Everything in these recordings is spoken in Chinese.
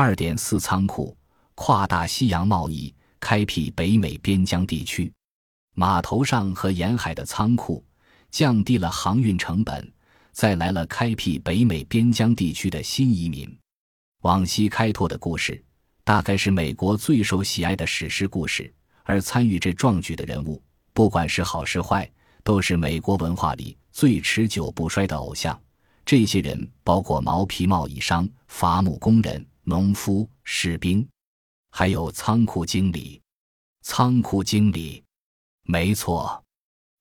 二点四仓库跨大西洋贸易，开辟北美边疆地区。码头上和沿海的仓库降低了航运成本。再来了开辟北美边疆地区的新移民。往西开拓的故事，大概是美国最受喜爱的史诗故事。而参与这壮举的人物，不管是好是坏，都是美国文化里最持久不衰的偶像。这些人包括毛皮贸易商、伐木工人、农夫、士兵，还有仓库经理。仓库经理，没错，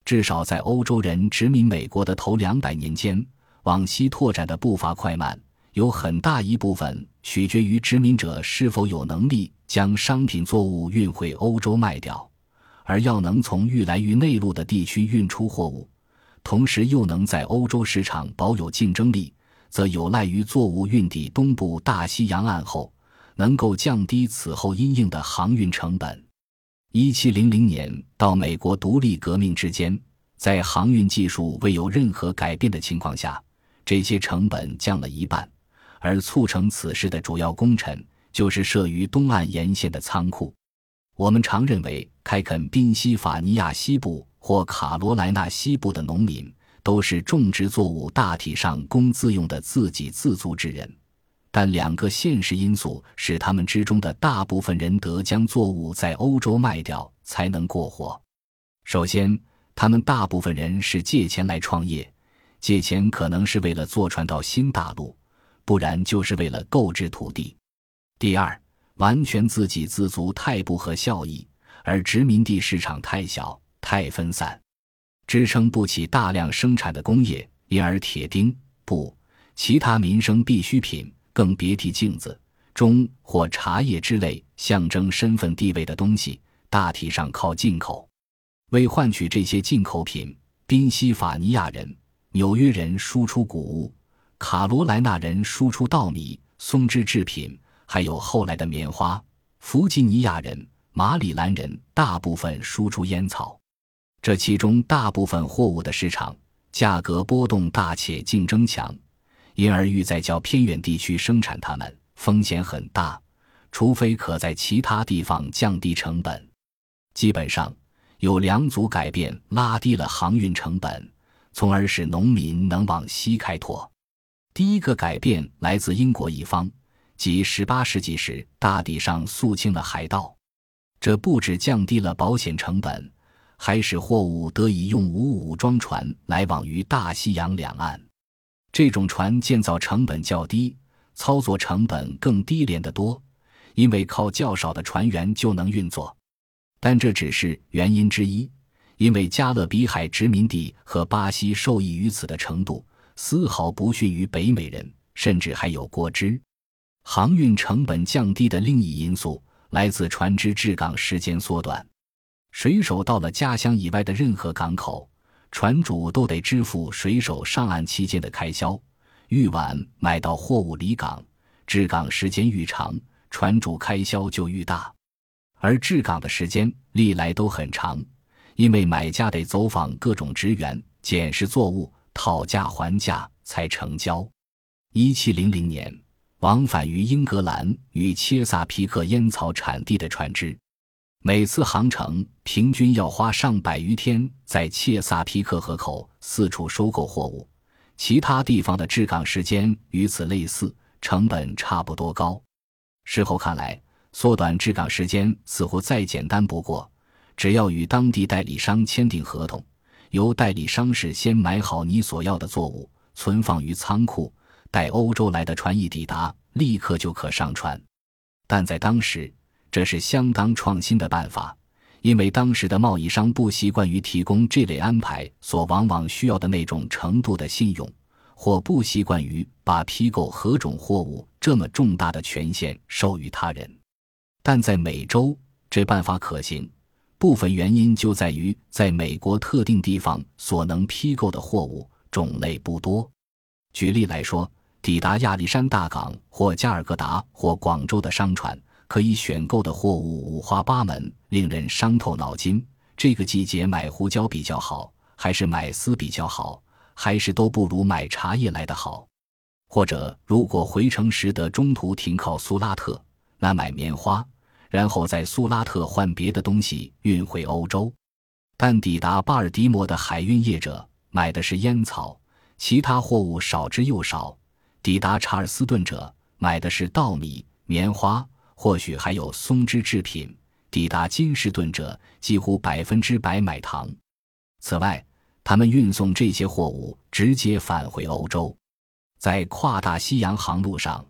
至少在欧洲人殖民美国的头两百年间，往西拓展的步伐快慢，有很大一部分取决于殖民者是否有能力。将商品作物运回欧洲卖掉，而要能从愈来愈内陆的地区运出货物，同时又能在欧洲市场保有竞争力，则有赖于作物运抵东部大西洋岸后，能够降低此后因应的航运成本。一七零零年到美国独立革命之间，在航运技术未有任何改变的情况下，这些成本降了一半，而促成此事的主要功臣。就是设于东岸沿线的仓库。我们常认为，开垦宾夕法尼亚西部或卡罗来纳西部的农民都是种植作物大体上供自用的自给自足之人，但两个现实因素使他们之中的大部分人得将作物在欧洲卖掉才能过活。首先，他们大部分人是借钱来创业，借钱可能是为了坐船到新大陆，不然就是为了购置土地。第二，完全自给自足太不合效益，而殖民地市场太小太分散，支撑不起大量生产的工业，因而铁钉、布、其他民生必需品，更别提镜子、钟或茶叶之类象征身份地位的东西，大体上靠进口。为换取这些进口品，宾夕法尼亚人、纽约人输出谷物，卡罗来纳人输出稻米、松脂制品。还有后来的棉花，弗吉尼亚人、马里兰人大部分输出烟草，这其中大部分货物的市场价格波动大且竞争强，因而欲在较偏远地区生产它们风险很大，除非可在其他地方降低成本。基本上有两组改变拉低了航运成本，从而使农民能往西开拓。第一个改变来自英国一方。即十八世纪时，大抵上肃清了海盗，这不止降低了保险成本，还使货物得以用无武装船来往于大西洋两岸。这种船建造成本较低，操作成本更低廉得多，因为靠较少的船员就能运作。但这只是原因之一，因为加勒比海殖民地和巴西受益于此的程度，丝毫不逊于北美人，甚至还有过之。航运成本降低的另一因素来自船只滞港时间缩短。水手到了家乡以外的任何港口，船主都得支付水手上岸期间的开销。愈晚买到货物离港，滞港时间愈长，船主开销就愈大。而滞港的时间历来都很长，因为买家得走访各种职员，检视作物，讨价还价才成交。一七零零年。往返于英格兰与切萨皮克烟草产地的船只，每次航程平均要花上百余天，在切萨皮克河口四处收购货物。其他地方的滞港时间与此类似，成本差不多高。事后看来，缩短滞港时间似乎再简单不过，只要与当地代理商签订合同，由代理商事先买好你所要的作物，存放于仓库。待欧洲来的船一抵达，立刻就可上船。但在当时，这是相当创新的办法，因为当时的贸易商不习惯于提供这类安排所往往需要的那种程度的信用，或不习惯于把批购何种货物这么重大的权限授予他人。但在美洲，这办法可行，部分原因就在于在美国特定地方所能批购的货物种类不多。举例来说。抵达亚历山大港或加尔各答或广州的商船，可以选购的货物五花八门，令人伤透脑筋。这个季节买胡椒比较好，还是买丝比较好，还是都不如买茶叶来的好？或者如果回程时得中途停靠苏拉特，那买棉花，然后在苏拉特换别的东西运回欧洲。但抵达巴尔的摩的海运业者买的是烟草，其他货物少之又少；抵达查尔斯顿者买的是稻米、棉花，或许还有松脂制品；抵达金士顿者几乎百分之百买糖。此外，他们运送这些货物直接返回欧洲，在跨大西洋航路上，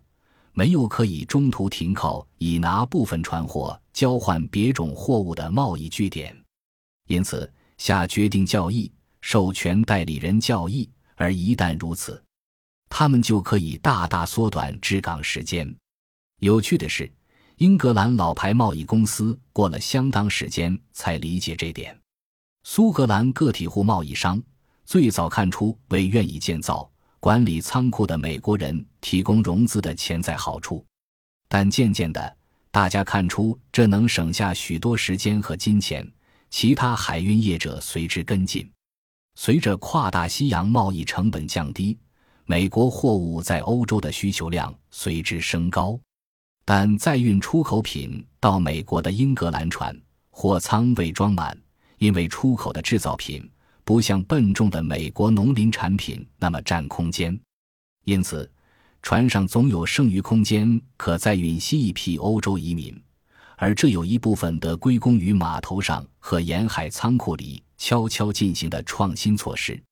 没有可以中途停靠以拿部分船货交换别种货物的贸易据点，因此下决定交易，授权代理人交易。而一旦如此，他们就可以大大缩短滞港时间。有趣的是，英格兰老牌贸易公司过了相当时间才理解这点。苏格兰个体户贸易商最早看出为愿意建造、管理仓库的美国人提供融资的潜在好处，但渐渐的，大家看出这能省下许多时间和金钱，其他海运业者随之跟进。随着跨大西洋贸易成本降低，美国货物在欧洲的需求量随之升高，但载运出口品到美国的英格兰船货舱未装满。因为出口的制造品不像笨重的美国农林产品那么占空间，因此船上总有剩余空间可载运新一批欧洲移民，而这有一部分得归功于码头上和沿海仓库里悄悄进行的创新措施。